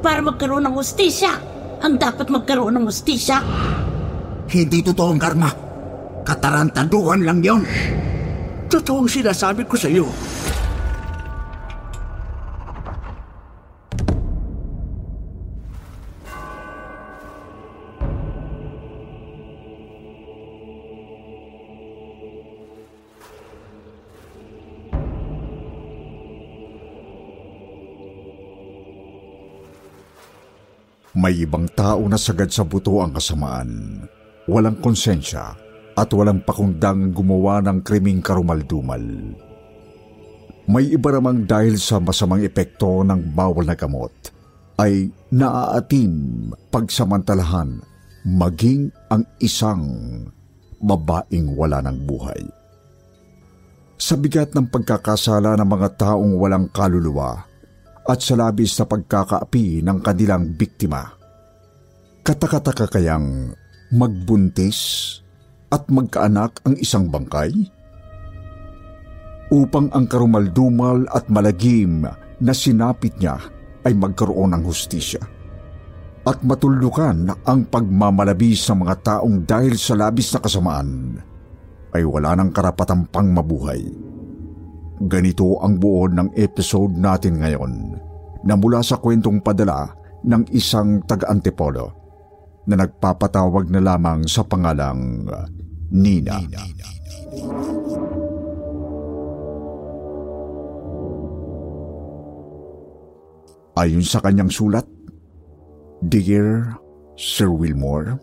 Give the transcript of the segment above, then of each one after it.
Para magkaroon ng hustisya, ang dapat magkaroon ng hustisya. Hindi totoong karma. Katarantaduhan lang yon. Totoong sinasabi ko sa iyo. May ibang tao na sagad sa buto ang kasamaan, walang konsensya at walang pakundang gumawa ng kriming karumaldumal. May iba namang dahil sa masamang epekto ng bawal na gamot ay naaatim pagsamantalahan maging ang isang babaeng wala ng buhay. Sa bigat ng pagkakasala ng mga taong walang kaluluwa, at sa labis na pagkakaapi ng kanilang biktima. Katakataka kayang magbuntis at magkaanak ang isang bangkay? Upang ang karumaldumal at malagim na sinapit niya ay magkaroon ng hustisya at matuldukan ang pagmamalabis ng mga taong dahil sa labis na kasamaan ay wala ng karapatang pang mabuhay. Ganito ang buo ng episode natin ngayon na mula sa kwentong padala ng isang taga-antipolo na nagpapatawag na lamang sa pangalang Nina. Ayon sa kanyang sulat, Dear Sir Wilmore,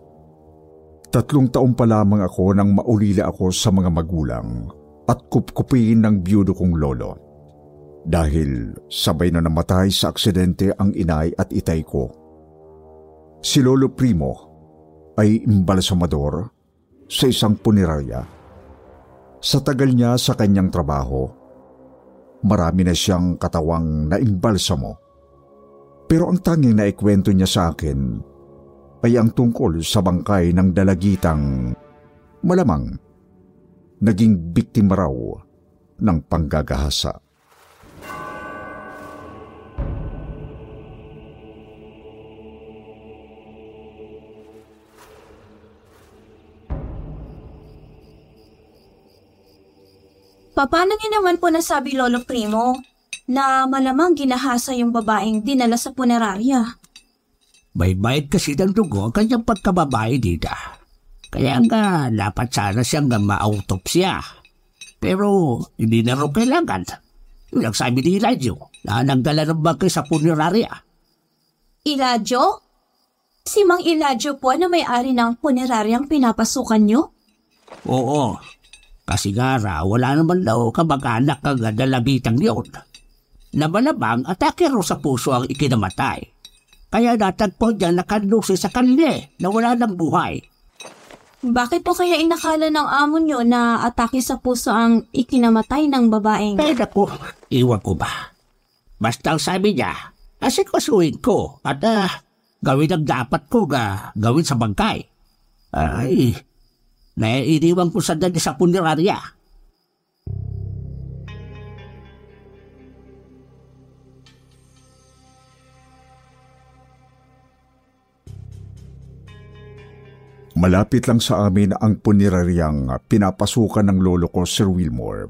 tatlong taon pa lamang ako nang maulila ako sa mga magulang at kupkupin ng biyudo kong lolo. Dahil sabay na namatay sa aksidente ang inay at itay ko. Si Lolo Primo ay imbalsamador sa isang punerarya. Sa tagal niya sa kanyang trabaho, marami na siyang katawang naimbalsamo. Pero ang tanging naikwento niya sa akin ay ang tungkol sa bangkay ng dalagitang malamang naging biktima raw ng panggagahasa. Paano niyo naman po nasabi, Lolo Primo, na malamang ginahasa yung babaeng dinala sa punerarya? May bayad kasi ng dugo ang kanyang pagkababae dita. Kaya nga dapat sana siyang ma-autopsya. Pero hindi na raw kailangan. Yun ang sabi ni Elijah na nagdala ng bangkay sa punerarya. Iladyo? Si Mang Iladyo po na may-ari ng puneraryang pinapasukan niyo? Oo, kasi nga raw, wala naman daw kamag-anak ang dalabitang yun. Nabalabang atake raw sa puso ang ikinamatay. Kaya natagpo niya nakalusi sa kanila na wala ng buhay. Bakit po kaya inakala ng amo niyo na atake sa puso ang ikinamatay ng babaeng? Ay naku, iwan ko ba? Basta ang sabi niya, asikasuhin ko at uh, gawin ang dapat ko ga gawin sa bangkay. Ay, naiiniwan ko sa dali sa punerarya. Malapit lang sa amin ang puniraryang pinapasukan ng lolo ko, Sir Wilmore.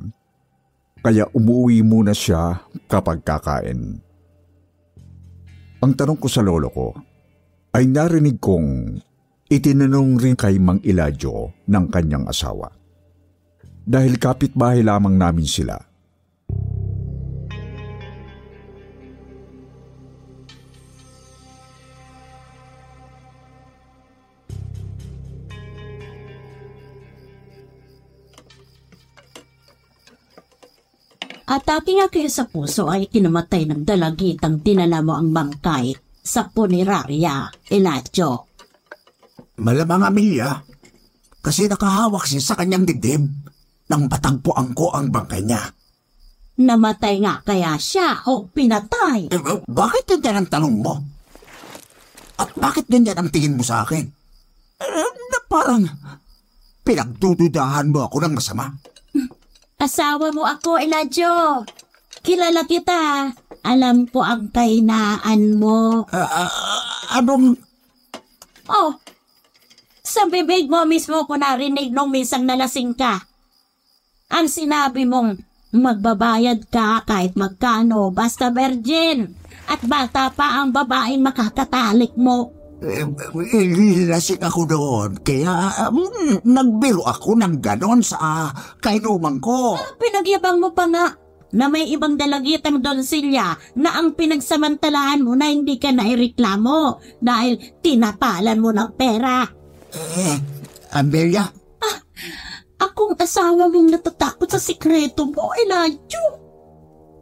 Kaya umuwi muna siya kapag kakain. Ang tanong ko sa lolo ko ay narinig kong itinanong rin kay Mang Iladyo ng kanyang asawa. Dahil kapitbahay lamang namin sila. Atake nga kayo sa puso ay kinamatay ng dalagitang dinala mo ang bangkay sa punerarya, Eladio. Malamang Amelia, kasi nakahawak siya sa kanyang dibdib nang matagpuan ko ang bangkay niya. Namatay nga kaya siya o pinatay. Eh, eh, bakit ganyan ang tanong mo? At bakit ganyan ang tingin mo sa akin? Eh, na parang pinagdududahan mo ako ng masama. Asawa mo ako, Eladio. Kilala kita. Alam ko ang kahinaan mo. Ah, ah, anong... Oh, sa bibig mo mismo ko narinig nung misang nalasing ka. Ang sinabi mong magbabayad ka kahit magkano basta virgin at bata pa ang babaeng makakatalik mo. Eh, eh, lasing ako doon, kaya um, nagbiro ako ng ganon sa kainuman ko. Pinagyabang mo pa nga na may ibang dalagitang donsilya na ang pinagsamantalahan mo na hindi ka naireklamo dahil tinapalan mo ng pera. Eh, Amelia, Akong asawa mong natatakot sa sikreto mo, Elijah.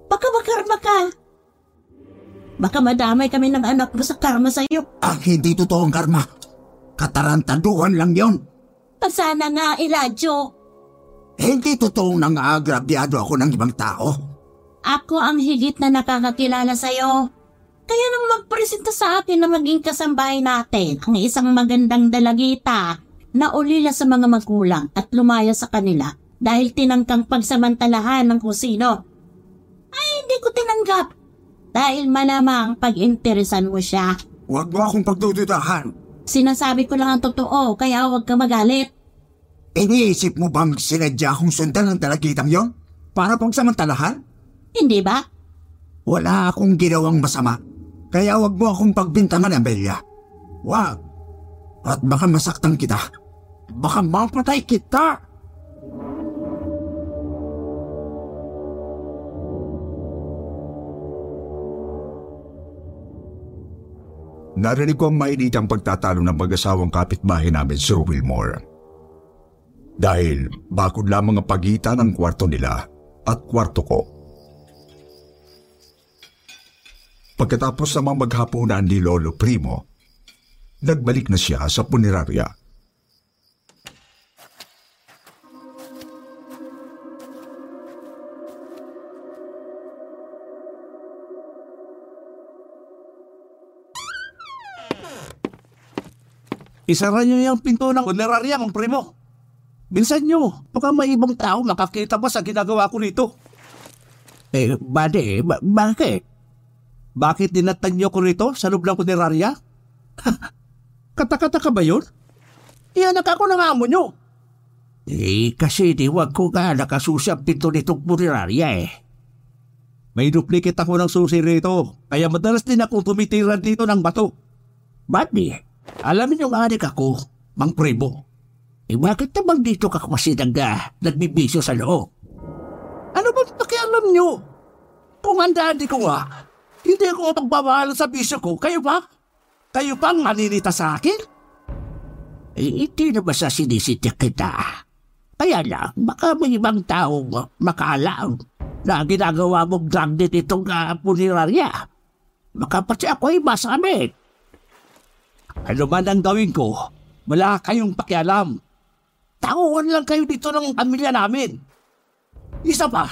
Baka makarma ka. Baka madamay kami ng anak mo sa karma sa'yo. ang hindi totoong karma. Katarantaduhan lang yon. Pasana nga, Elijah. Hindi totoong nang-aagrabyado ako ng ibang tao. Ako ang higit na nakakakilala sa'yo. Kaya nang magpresenta sa akin na maging kasambahay natin ang isang magandang dalagita na ulila sa mga magulang at lumaya sa kanila dahil tinangkang pagsamantalahan ng kusino. Ay, hindi ko tinanggap. Dahil malamang pag-interesan mo siya. Huwag mo akong pagdududahan. Sinasabi ko lang ang totoo, kaya huwag ka magalit. Iniisip mo bang sinadya akong sundan ng dalagitang yon? Para pang samantalahan? Hindi ba? Wala akong ginawang masama. Kaya wag mo akong pagbintangan, Amelia. Wag. At baka masaktan kita. Baka mapatay kita. Narinig ko ang mainitang pagtatalo ng mag-asawang kapitbahay namin, Sir Wilmore. Dahil bakod lamang ang pagitan ng kwarto nila at kwarto ko. Pagkatapos namang maghapunan ni Lolo Primo, nagbalik na siya sa punerarya. Isara niyo yung pinto ng punerarya, mga primo. Binsan niyo, baka may ibang tao makakita pa sa ginagawa ko nito. Eh, bade, ba- bakit? Bakit dinatan niyo ko rito sa loob ng punerarya? Kata-kata ka ba yun? Iyanak ako ng amo niyo. Eh, kasi di wag ko nga nakasusi ang pinto nitong punerarya eh. May duplicate ako ng susi rito, kaya madalas din ako tumitiran dito ng bato. Badi, alamin yung adik ako, Mang Primo. Eh bakit naman dito ka kasi nag, uh, nagbibisyo sa loob? Ano ba pakialam nyo? Kung ang daddy ko nga, hindi ako magbabahala sa bisyo ko, kayo ba? Kayo bang maninita sa akin? Eh, hindi na ba sa sinisitya kita? Kaya lang, baka may ibang taong makaalam na ginagawa mong drug din itong uh, punirarya. Baka pati ako ay masamit. Ano man ang gawin ko, wala kayong pakialam. Tauhan lang kayo dito ng pamilya namin. Isa pa,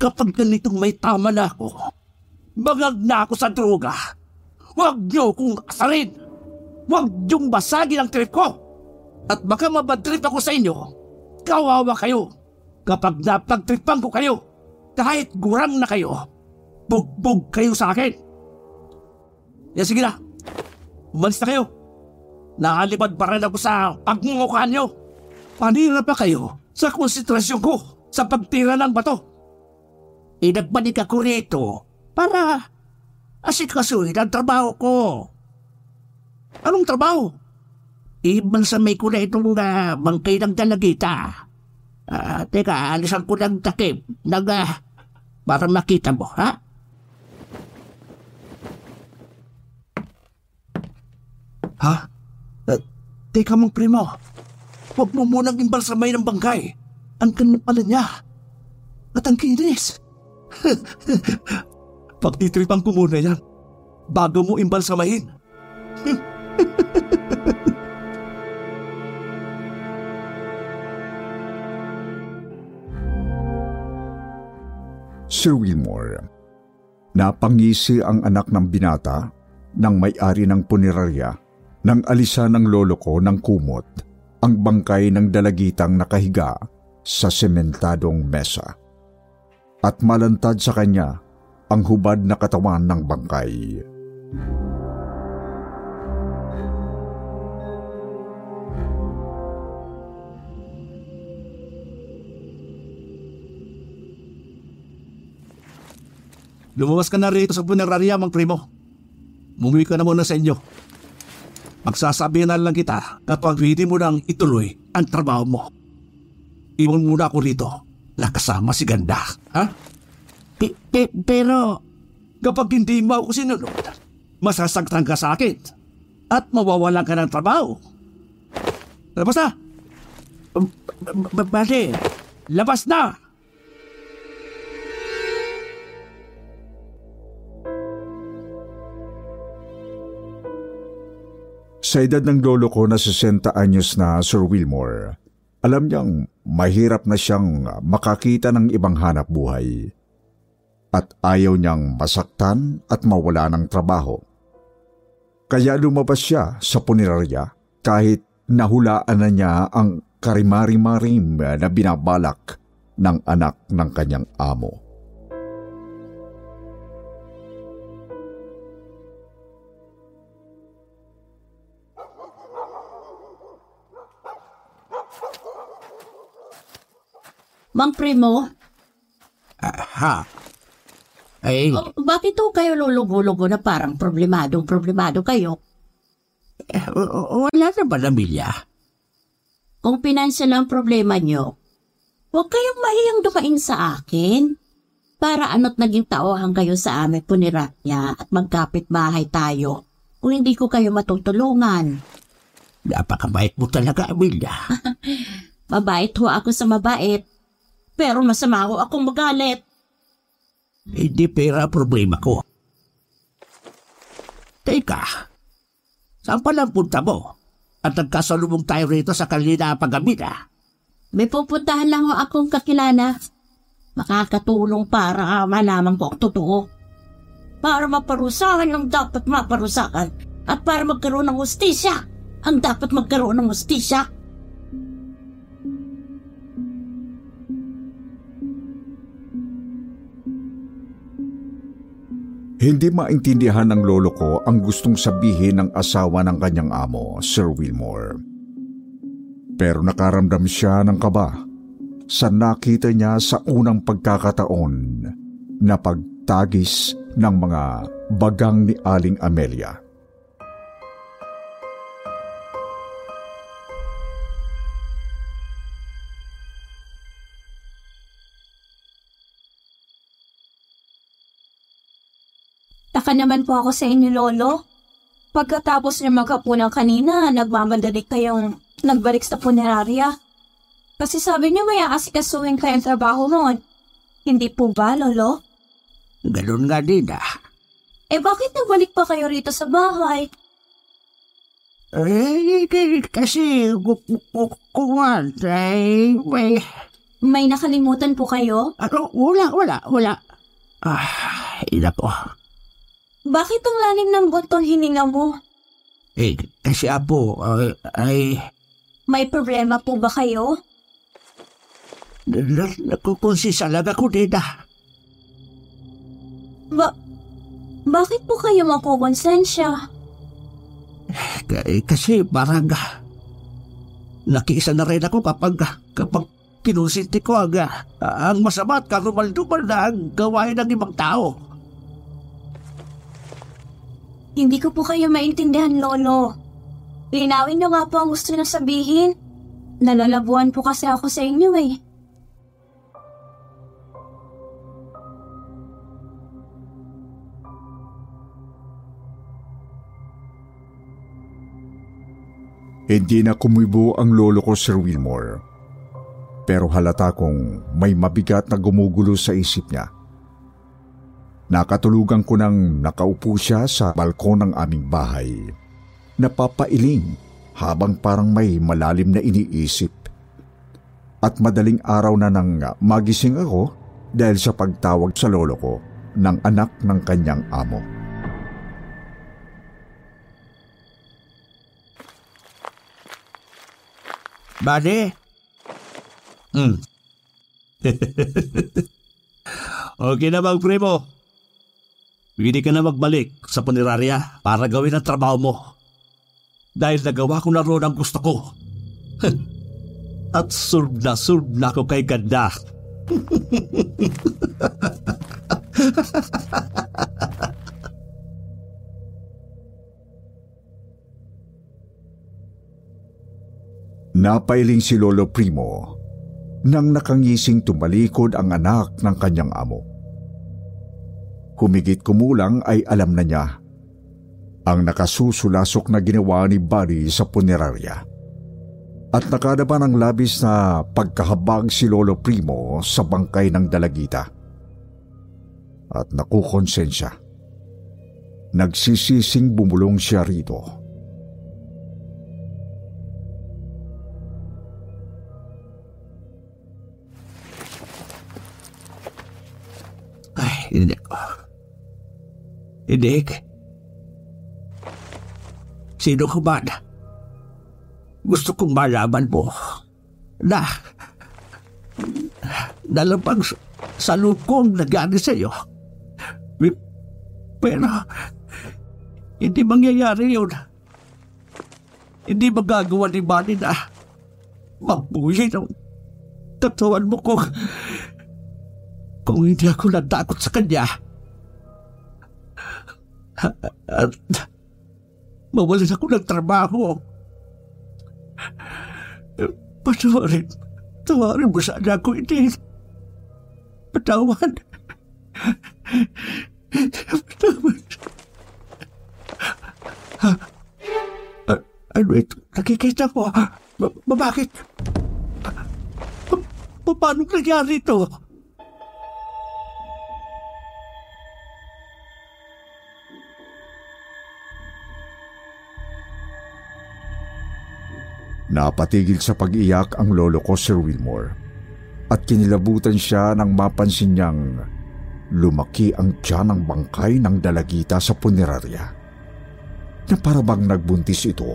kapag ganitong may tama na ako, bangag na ako sa droga, huwag niyo kong asarin. Huwag niyong basagin ang trip ko. At baka mabadtrip ako sa inyo, kawawa kayo. Kapag napagtripan ko kayo, kahit gurang na kayo, bugbog kayo sa akin. Yan sige na, umalis na kayo. Nakalipad pa rin ako sa pagmumukha niyo. Panira pa kayo sa konsentrasyon ko sa pagtira ng bato. Inagbalik ako rito para asikasuhin ang trabaho ko. Anong trabaho? Ibalsamay ko na itong uh, bangkay ng dalagita. Ah, teka, alisan ko ng takip. Nag, ah, para makita mo, ha? Ha? Uh, teka mong primo. Huwag mo munang imbalsamay ng bangkay. Ang ganda pala niya. At ang kinis. Pagtitripan ko muna yan bago mo imbalsamahin. Sir Wilmore, napangisi ang anak ng binata ng may-ari ng punerarya nang alisan ng lolo ko ng kumot ang bangkay ng dalagitang nakahiga sa sementadong mesa. At malantad sa kanya ang hubad na katawan ng bangkay. Lumuwas ka na rito sa punerarya, Mang Primo. Mumuwi ka na muna sa inyo. Magsasabihan na lang kita kapag pwede mo nang ituloy ang trabaho mo. Iwan muna ako rito na kasama si Ganda, ha? Pe- pe- pero... Kapag hindi mo ako sinunod, masasaktan ka sa akin at mawawalan ka ng trabaho. Labas na! Bale, labas na! Sa edad ng lolo ko na 60 anyos na Sir Wilmore, alam niyang mahirap na siyang makakita ng ibang hanap buhay. At ayaw niyang masaktan at mawala ng trabaho. Kaya lumabas siya sa punerarya kahit nahulaan na niya ang karimari-marim na binabalak ng anak ng kanyang amo. Mang Primo, Ha? Ay, oh, bakit ho kayo lulugo-lugo na parang problemadong problemado kayo? eh, wala na ba Emilia? Kung pinansyal ang problema nyo, huwag kayong mahiyang dumain sa akin. Para ano't naging tauhan kayo sa amin punirapya at magkapit bahay tayo kung hindi ko kayo matutulungan. Napakabait mo talaga, Emilia. Mabait ho ako sa mabait, pero masama ho akong magalit. Hindi pera ang problema ko. Teka, saan pa lang punta mo? At nagkasalubong tayo rito sa kanina pagamina. May pupuntahan lang ho akong kakilala. Makakatulong para malaman ko ang totoo. Para maparusahan ang dapat maparusahan at para magkaroon ng hustisya ang dapat magkaroon ng hustisya. Hindi maintindihan ng lolo ko ang gustong sabihin ng asawa ng kanyang amo, Sir Wilmore. Pero nakaramdam siya ng kaba sa nakita niya sa unang pagkakataon na pagtagis ng mga bagang ni Aling Amelia. Taka naman po ako sa inyo, Lolo. Pagkatapos niya maghapunan kanina, nagmamadali kayong nagbalik sa punerarya. Kasi sabi niyo may aasikasuhin kayong trabaho noon. Hindi po ba, Lolo? Ganun nga din ah. Eh bakit nagbalik pa kayo rito sa bahay? Eh, kasi kukuhan ay may... May nakalimutan po kayo? Ano, wala, wala, wala. Ah, ina ko. Bakit ang lalim ng butong hininga mo? Eh, kasi apo, ay, ay May problema po ba kayo? na- nakukonsisalag ako din ah. Ba bakit po kayo makukonsensya? K- eh, kasi parang nakiisa na rin ako kapag kapag kinusinti ko ang, ang masama at karumaldumal na ang gawain ng ibang tao. Hindi ko po kayo maintindihan, Lolo. Linawin niyo nga po ang gusto niyo sabihin. Nalalabuan po kasi ako sa inyo eh. Hindi na kumibo ang lolo ko, Sir Wilmore. Pero halata kong may mabigat na gumugulo sa isip niya. Nakatulugan ko nang nakaupo siya sa balkon ng aming bahay. Napapailing habang parang may malalim na iniisip. At madaling araw na nang magising ako dahil sa pagtawag sa lolo ko ng anak ng kanyang amo. Bade? Hmm. okay na bang primo? Pwede ka na magbalik sa punerarya para gawin ang trabaho mo. Dahil nagawa ko na roon ang gusto ko. At surb na surb na ako kay ganda. Napailing si Lolo Primo nang nakangising tumalikod ang anak ng kanyang amo. Humigit kumulang ay alam na niya ang nakasusulasok na ginawa ni Buddy sa punerarya. At nakadaba ng labis na pagkahabag si Lolo Primo sa bangkay ng dalagita. At nakukonsensya. Nagsisising bumulong siya rito. Ay, hindi ko. Hindi. Sino ko man? Gusto kong malaman mo na dalapang salukong nagani sa iyo. Pero hindi mangyayari yun. Hindi magagawa ni Manny na magbuhay ng katawan mo kung kung hindi ako natakot sa kanya. At mawalan ako ng trabaho. Patawarin, tawarin mo sana ako, hindi. Patawan. Patawan. Ha? Ano ito? Nakikita ko. Ba- ba- bakit? Pa- paano nangyari ito? Napatigil sa pag-iyak ang lolo ko, Sir Wilmore. At kinilabutan siya nang mapansin niyang lumaki ang tiyan ng bangkay ng dalagita sa punerarya. Na parabang nagbuntis ito.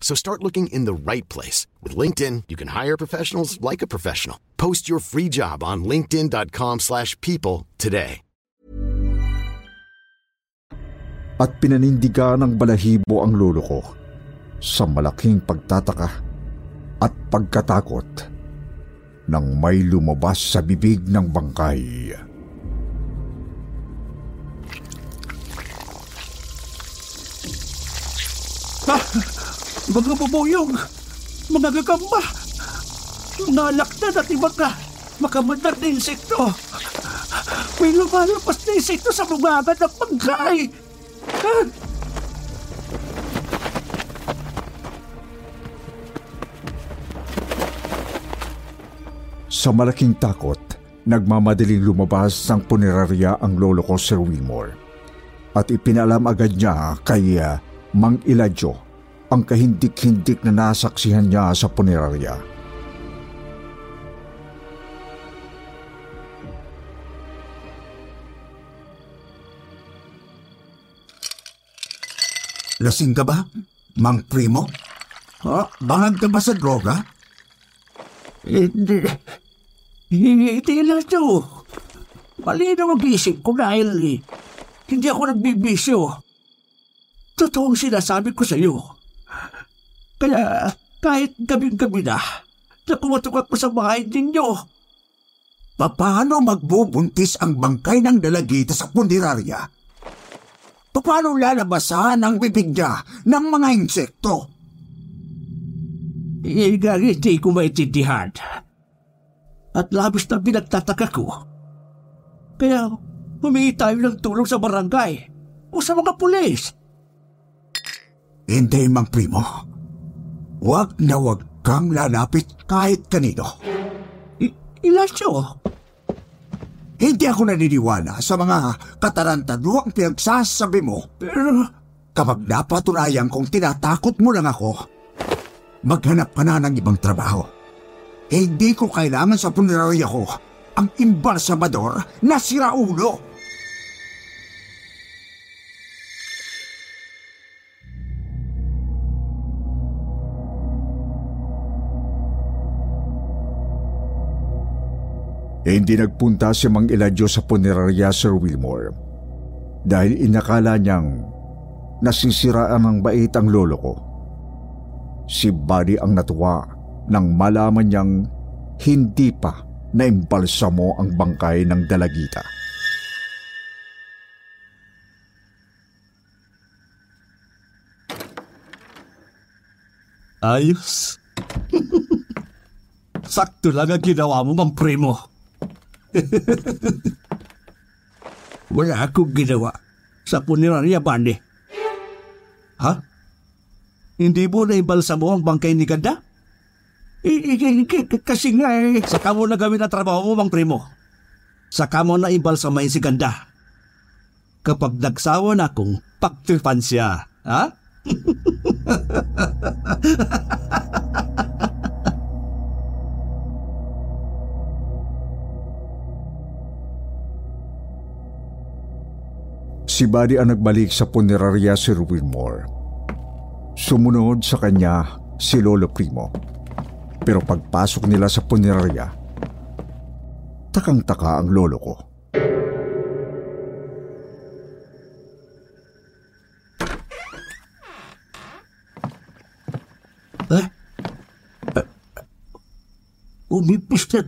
So start looking in the right place. With LinkedIn, you can hire professionals like a professional. Post your free job on linkedin.com slash people today. At pinanindigan ng balahibo ang lolo ko sa malaking pagtataka at pagkatakot nang may lumabas sa bibig ng bangkay. Ah, mga bubuyong, mga gagamba, nalakdan at ibang ka, makamandar na insekto. May lumalabas na insekto sa bumaga ng bangkay! Ah! Sa malaking takot, nagmamadaling lumabas ng punerarya ang lolo ko Sir Wilmore. At ipinalam agad niya kay uh, Mang Iladyo ang kahindik-hindik na nasaksihan niya sa punerarya. Lasing ka ba, Mang Primo? Ha? Bangag ka ba sa droga? Hindi. Hindi lang ito. Mali na mag-isip ko dahil eh, hindi ako nagbibisyo. Totoong sinasabi ko sa iyo. Kaya kahit gabing-gabi na, nakumatukak ko sa bahay ninyo. Paano magbubuntis ang bangkay ng dalagita sa pundirarya? Paano lalabasan ang bibig niya ng mga insekto? Hindi ko maintindihan. At labis na pinagtataka ko. Kaya humingi tayo ng tulong sa barangay o sa mga pulis. Hindi, Mang Primo. Huwag na huwag kang lalapit kahit kanino. I- Ilasyo, Hindi ako naniniwala sa mga katarantaduang pinagsasabi mo. pero Kapag napatunayan kong tinatakot mo lang ako, maghanap ka na ng ibang trabaho. Hindi ko kailangan sa punerarya ko ang imbalsamador na siraulo. Eh, hindi nagpunta si Mang Eladio sa punerarya Sir Wilmore dahil inakala niyang nasisiraan ng bait ang lolo ko. Si Buddy ang natuwa nang malaman niyang hindi pa naimbalsamo ang bangkay ng dalagita. Ayos. Sakto lang ang ginawa mo, Mang Primo. Wala akong ginawa sa punerarya, Bande. Ha? Hindi mo na ibalsa mo ang bangkay ni Ganda? I- i- i- kasi nga eh, saka mo na gawin ang trabaho mo, Mang Primo. Saka mo na ibalsa may si Ganda. Kapag nagsawa na akong pagtripan ha? Si Buddy ang nagbalik sa punerarya Sir Wilmore. Sumunod sa kanya si Lolo Primo. Pero pagpasok nila sa punerarya, takang-taka ang lolo ko. Eh? Uh, umipis na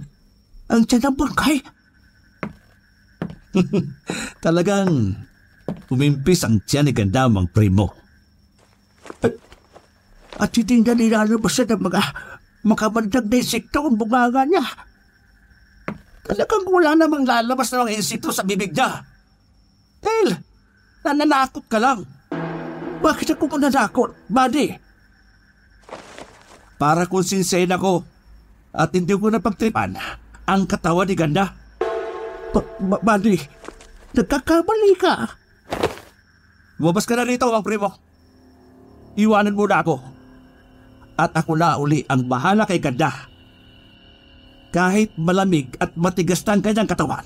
ang tiyan ng bangkay. Talagang umimpis ang tiyan ni Gandamang Primo. At, at hindi na nilalabas na ng mga makabandag na insekto ang bungaga niya. Talagang wala namang lalabas na mga insekto sa bibig niya. Dahil, nananakot ka lang. Bakit ako mananakot, buddy? Para kung sinsen ako at hindi ko napagtripan ang katawan ni Ganda. Ba- ba- buddy, nagkakamali ka. Lumabas ka na rito, ang primo. Iwanan mo na ako. At ako na uli ang bahala kay Ganda. Kahit malamig at matigas na ang kanyang katawan.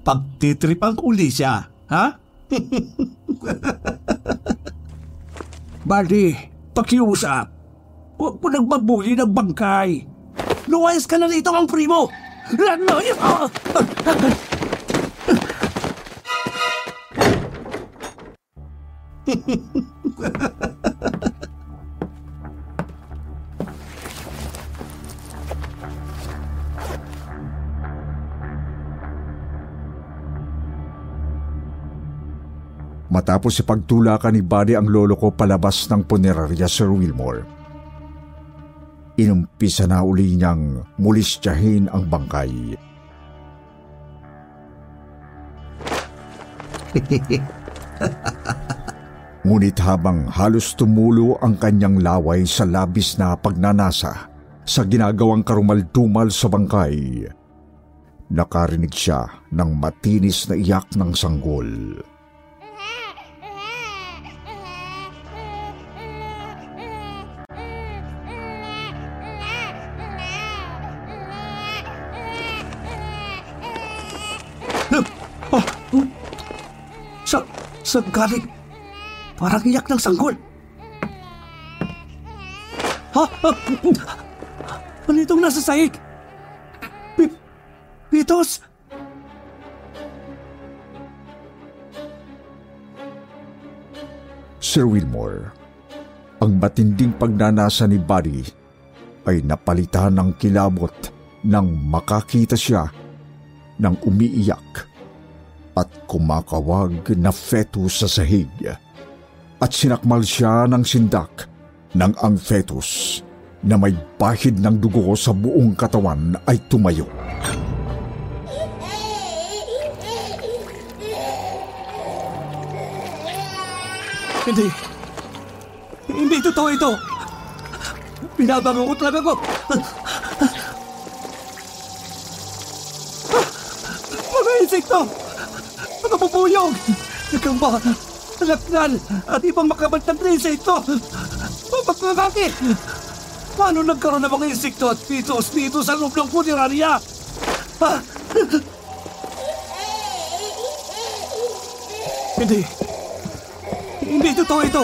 Pagtitripan ko uli siya, ha? Buddy, pakiusap. Huwag mo nang magbuli ng bangkay. Luwayas ka na rito, ang primo! Lalo yun! Matapos ipagtulakan ni Buddy ang lolo ko palabas ng punerarya Sir Wilmore, inumpisa na uli niyang mulistyahin ang bangkay. Ngunit habang halos tumulo ang kanyang laway sa labis na pagnanasa sa ginagawang karumaldumal sa bangkay, nakarinig siya ng matinis na iyak ng sanggol. Sa, sa galing? Parang iyak ng sanggol. Ha? ha? Ano itong nasa sahig? Pi- Pitos? Sir Wilmore, ang matinding pagnanasa ni Buddy ay napalitan ng kilabot nang makakita siya ng umiiyak at kumakawag na fetus sa sahig. At sinakmal siya ng sindak nang ang fetus na may bahid ng dugo sa buong katawan ay tumayo. Hindi. Hindi totoo ito. Binabango ko talaga ko. Mga insekto! Mga pupuyog! Nagkamba! Alaknan! At ibang makabantang na insekto! Mapagkakaki! Paano nagkaroon ng mga insekto at pitos dito sa loob ng punerarya? Ha? Hindi. Hindi totoo ito.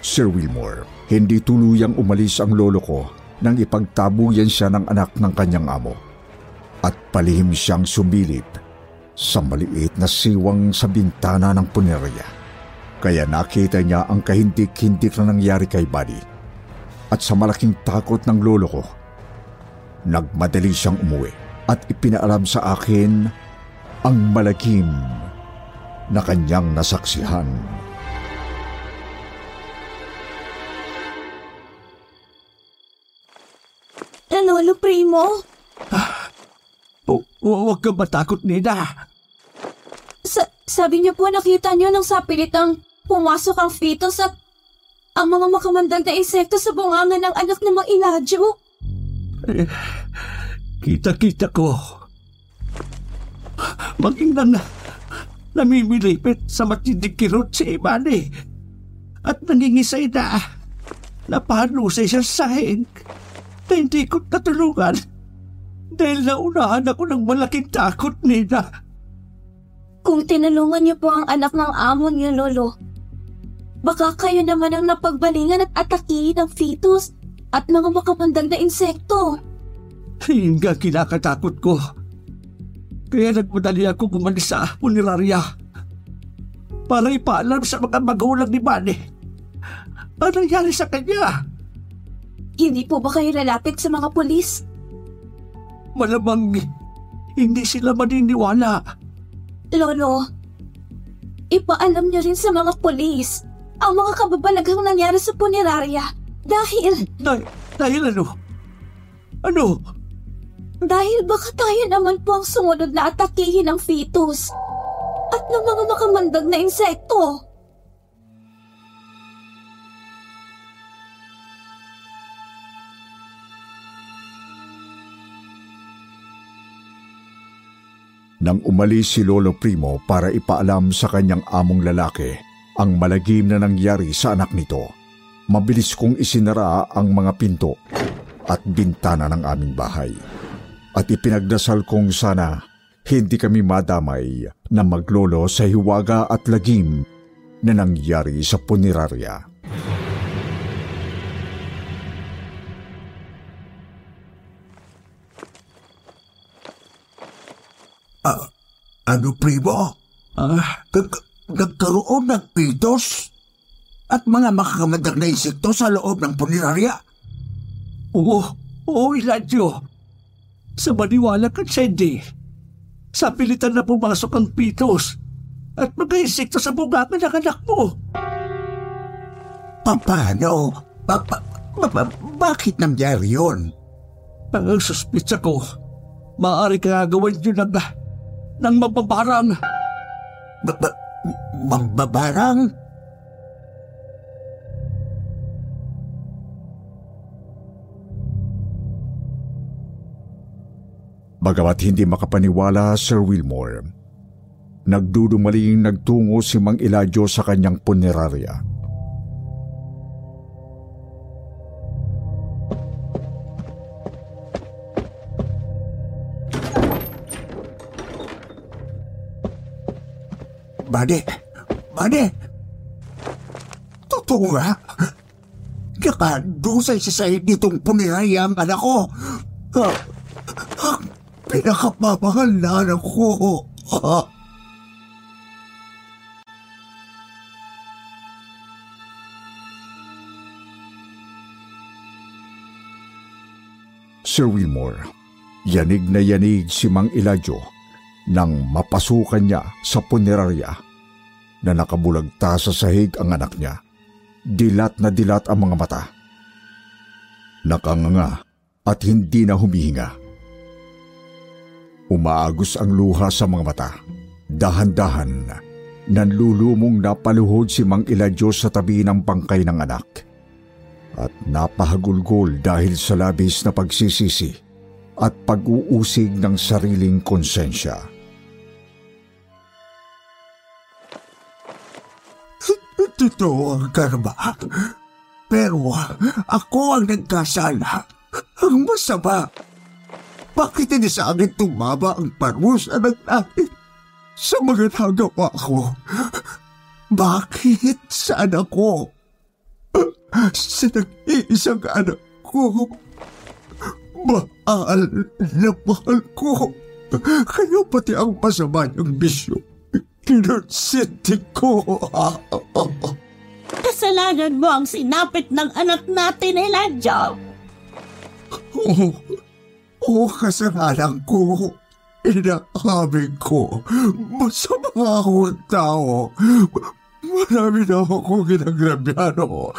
Sir Wilmore, hindi tuluyang umalis ang lolo ko nang ipagtabuyan siya ng anak ng kanyang amo. At palihim siyang sumilip sa maliit na siwang sa bintana ng punerya. Kaya nakita niya ang kahindik-hindik na nangyari kay Buddy. At sa malaking takot ng lolo ko, nagmadali siyang umuwi at ipinaalam sa akin ang malagim na kanyang nasaksihan. Lolo Primo? Hu- Huwag kang matakot, Nina. Sa sabi niyo po nakita niyo nang sapilitang pumasok ang fetus at ang mga makamandang na insekto sa bunganga ng anak ng mga Iladyo. Kita-kita ko. Maging na, namimilipit sa matinding kirot si Imani. At nangingisay na. Napahanusay siya sa sahig na hindi ko natulungan. Dahil naunahan ako ng malaking takot, Nina. Kung tinulungan niyo po ang anak ng amo niyo, Lolo, baka kayo naman ang napagbalingan at atakihin ng fetus at mga makamandang na insekto. Nga kinakatakot ko. Kaya nagmadali ako gumalis sa punerarya. Para ipaalam sa mga magulang ni Manny. Ano nangyari sa kanya? Hindi po ba kayo lalapit sa mga pulis? Malamang hindi sila maniniwala. Lolo, ipaalam niyo rin sa mga pulis ang mga kababalaghang nangyari sa punerarya dahil, Dah- dahil ano? Ano? dahil baka tayo naman po ang sumunod na atakihin ng fetus at ng mga makamandag na insekto. Nang umalis si Lolo Primo para ipaalam sa kanyang among lalaki ang malagim na nangyari sa anak nito, mabilis kong isinara ang mga pinto at bintana ng aming bahay. At ipinagdasal kong sana hindi kami madamay na maglolo sa hiwaga at lagim na nangyari sa punerarya. Ano, primo? Ah, Nag- nagkaroon ng pitos at mga makakamandag na insekto sa loob ng punerarya. oo. Oo, Eladio. Sa maniwala ka, Sandy. Sa pilitan na pumasok ang pitos at mga insekto sa bunga ng anak mo. Paano? Pa, pa, pa, pa, bakit nangyari yun? Ang suspitsa ko, maaari ka gawin yun ng, ng mababarang. Ba, ba, mambabarang? Bagamat hindi makapaniwala Sir Wilmore, nagdudumaling nagtungo si Mang Eladio sa kanyang punerarya. Bade, bade. Totoo nga. Nakadusay si Said nitong puniraya ang anak ko. Ah, pinakamamahal na anak ko. Sir Wilmore, yanig na yanig si Mang Eladio nang mapasukan niya sa punerarya na nakabulagta sa sahig ang anak niya. Dilat na dilat ang mga mata. Nakanganga at hindi na humihinga. Umaagos ang luha sa mga mata. Dahan-dahan, nanlulumong napaluhod si Mang Eladio sa tabi ng bangkay ng anak. At napahagulgol dahil sa labis na pagsisisi at pag-uusig ng sariling konsensya. Totoo ang karma. Pero ako ang nagkasala. Ang masama. Bakit hindi sa akin tumama ang parusa ng natin sa mga nagawa ko? Bakit sa anak ko? Sa nag-iisang anak ko? Mahal na mahal ko. Kaya pati ang masama niyang bisyo Kinonsinti ko. Kasalanan mo ang sinapit ng anak natin, Elijah. Oo, oh, kasalanan ko. Inaamin ko. Masama akong tao. Marami na ako ginagrabyano.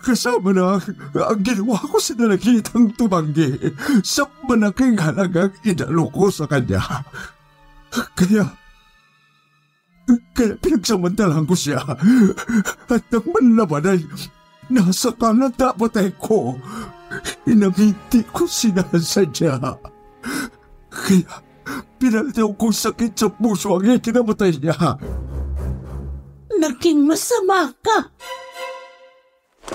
Kasama na ang, ginawa ko sa nalagitang tumanggi sa malaking halagang inalo ko sa kanya. Kaya kaya pinagsamantalahan ko siya. At nang manlaban ay nasa kanan dapat ko. Inangiti ko sinasadya. Kaya pinalitaw kong sakit sa puso ang ikinamatay niya. Naging masama ka.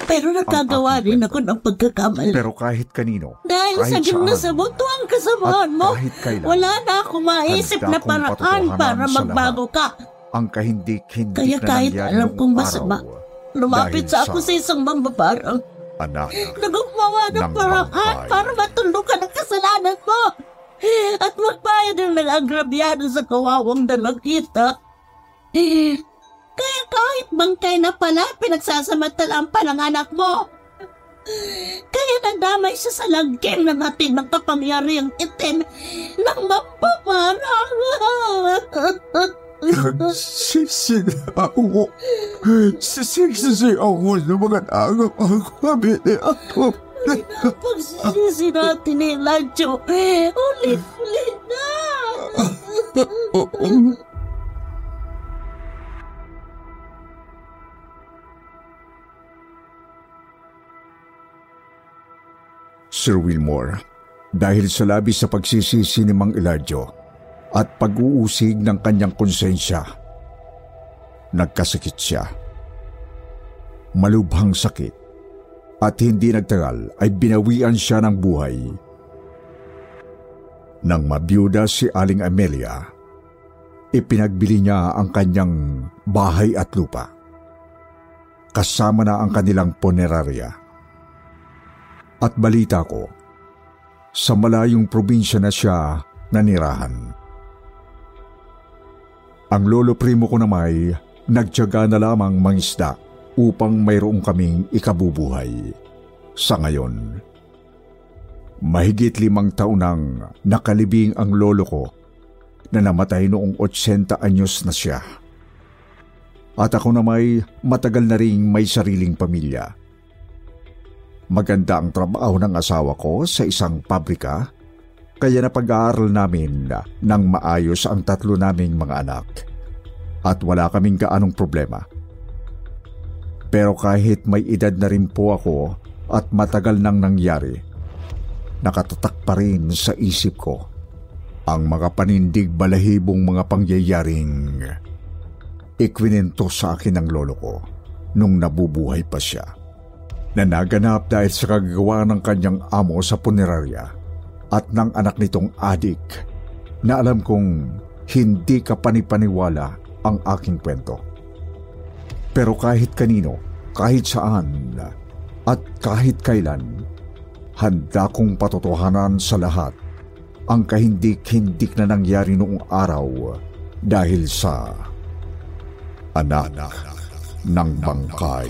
Pero nakagawa rin ako ng pagkakamali. Pero kahit kanino, Dahil kahit sa gimna saan, sa buto ang kasamaan At mo, kahit kailan, wala na akong maisip na paraan para magbago ka. ang kahindik-hindik Kaya na kahit nangyari alam kong masama, araw, Lumapit sa ako sa isang mambabarang. Anak Nagugmawa ng ng paraan para matulukan ang kasalanan mo. At magbayad ng nag-agrabyado sa kawawang dalagita. Kaya kahit bangkay na pala, pinagsasamantalaan pa ng anak mo. Kaya nadamay siya sa lagim ng ating ng kapangyariang itim ng mapaparang. Nagsisi na ako. Sisisi ako sa mga nagapagkabili ako. Pagsisisi natin ni Lancho, ulit-ulit na. Sir Wilmore, dahil sa labis sa pagsisisi ni Mang Eladio at pag-uusig ng kanyang konsensya, nagkasakit siya. Malubhang sakit at hindi nagtagal ay binawian siya ng buhay. Nang mabiyuda si Aling Amelia, ipinagbili niya ang kanyang bahay at lupa. Kasama na ang kanilang punerarya. At balita ko, sa malayong probinsya na siya nanirahan. Ang lolo primo ko namay nagtyaga na lamang mangisda upang mayroong kaming ikabubuhay. Sa ngayon, Mahigit limang taon nang nakalibing ang lolo ko na namatay noong 80 anyos na siya. At ako na may matagal na ring may sariling pamilya. Maganda ang trabaho ng asawa ko sa isang pabrika, kaya napag-aaral namin ng maayos ang tatlo naming mga anak. At wala kaming kaanong problema. Pero kahit may edad na rin po ako at matagal nang nangyari, nakatatak pa rin sa isip ko ang mga panindig balahibong mga pangyayaring ikwinento sa akin ng lolo ko nung nabubuhay pa siya. Na naganap dahil sa kagagawa ng kanyang amo sa punerarya at ng anak nitong adik na alam kong hindi ka panipaniwala ang aking kwento. Pero kahit kanino, kahit saan, at kahit kailan, handa kong patotohanan sa lahat ang kahindik-hindik na nangyari noong araw dahil sa anak ng bangkay.